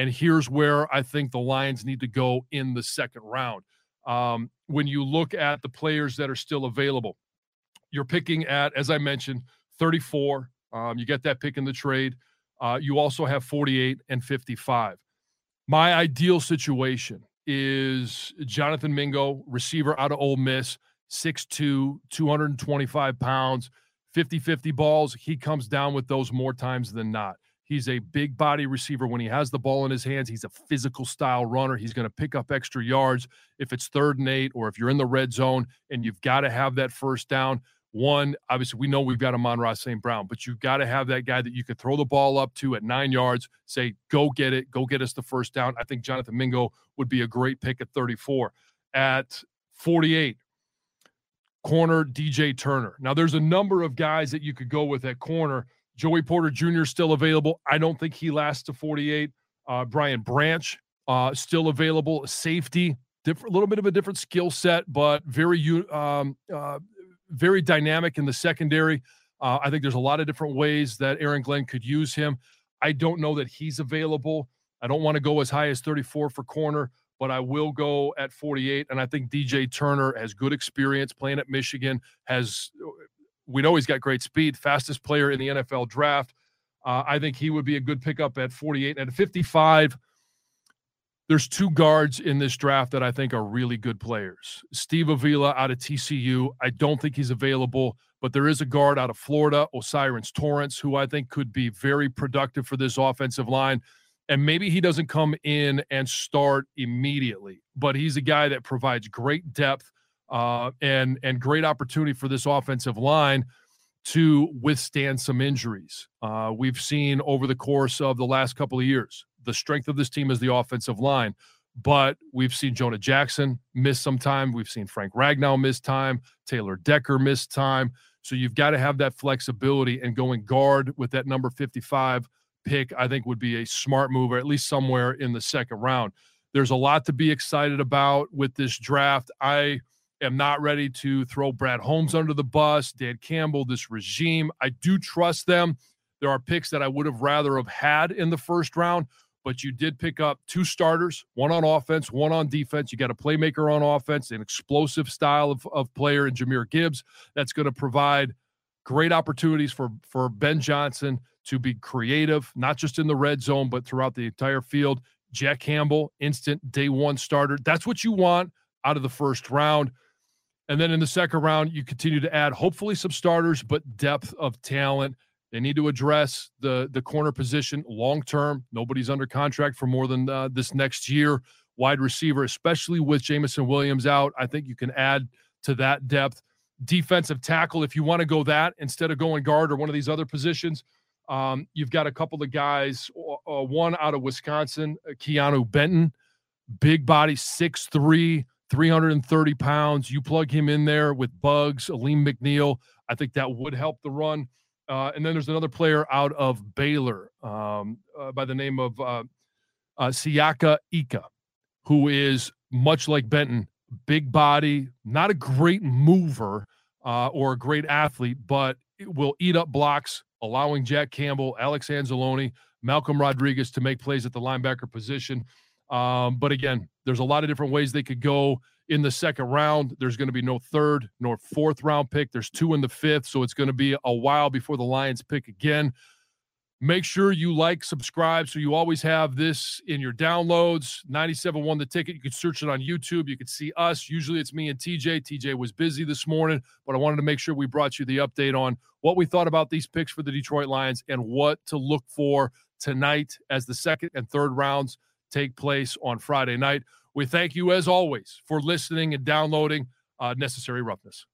And here's where I think the Lions need to go in the second round. Um, when you look at the players that are still available, you're picking at, as I mentioned, 34. Um, you get that pick in the trade. Uh, you also have 48 and 55. My ideal situation is Jonathan Mingo, receiver out of Ole Miss, 6'2, 225 pounds, 50 50 balls. He comes down with those more times than not. He's a big body receiver. When he has the ball in his hands, he's a physical style runner. He's going to pick up extra yards if it's third and eight or if you're in the red zone and you've got to have that first down. One, obviously, we know we've got Amon-Ra St. Brown, but you've got to have that guy that you could throw the ball up to at nine yards, say, go get it, go get us the first down. I think Jonathan Mingo would be a great pick at 34. At 48, corner DJ Turner. Now, there's a number of guys that you could go with at corner. Joey Porter Jr. still available. I don't think he lasts to 48. Uh, Brian Branch uh, still available. Safety, different, a little bit of a different skill set, but very um, uh, very dynamic in the secondary. Uh, I think there's a lot of different ways that Aaron Glenn could use him. I don't know that he's available. I don't want to go as high as 34 for corner, but I will go at 48. And I think DJ Turner has good experience playing at Michigan. Has we know he's got great speed, fastest player in the NFL draft. Uh, I think he would be a good pickup at 48 and at 55 there's two guards in this draft that I think are really good players. Steve Avila out of TCU. I don't think he's available, but there is a guard out of Florida, O'Cyrus Torrence, who I think could be very productive for this offensive line. And maybe he doesn't come in and start immediately, but he's a guy that provides great depth uh, and and great opportunity for this offensive line to withstand some injuries. Uh, we've seen over the course of the last couple of years the strength of this team is the offensive line. But we've seen Jonah Jackson miss some time. We've seen Frank Ragnow miss time. Taylor Decker miss time. So you've got to have that flexibility and going guard with that number 55 pick, I think would be a smart move, or at least somewhere in the second round. There's a lot to be excited about with this draft. I am not ready to throw Brad Holmes under the bus, Dan Campbell, this regime. I do trust them. There are picks that I would have rather have had in the first round, but you did pick up two starters, one on offense, one on defense. You got a playmaker on offense, an explosive style of, of player in Jahmyr Gibbs that's going to provide great opportunities for, for Ben Johnson to be creative, not just in the red zone, but throughout the entire field. Jack Campbell, instant day one starter. That's what you want out of the first round. And then in the second round, you continue to add hopefully some starters, but depth of talent they need to address the the corner position long term. Nobody's under contract for more than uh, this next year. Wide receiver, especially with Jameson Williams out, I think you can add to that depth. Defensive tackle, if you want to go that instead of going guard or one of these other positions, um, you've got a couple of guys. Uh, one out of Wisconsin, uh, Keanu Benton, big body, 6'3", 330 pounds. You plug him in there with Bugs, Alim McNeil. I think that would help the run. Uh, and then there's another player out of Baylor um, uh, by the name of uh, uh, Siaki Ika, who is much like Benton, big body, not a great mover uh, or a great athlete, but will eat up blocks, allowing Jack Campbell, Alex Anzalone, Malcolm Rodriguez to make plays at the linebacker position. Um, but again, there's a lot of different ways they could go in the second round. There's going to be no third nor fourth round pick. There's two in the fifth. So it's going to be a while before the Lions pick again. Make sure you like, subscribe so you always have this in your downloads. 97 won the ticket. You can search it on YouTube. You can see us. Usually it's me and TJ. TJ was busy this morning, but I wanted to make sure we brought you the update on what we thought about these picks for the Detroit Lions and what to look for tonight as the second and third rounds take place on Friday night. We thank you, as always, for listening and downloading uh, Necessary Roughness.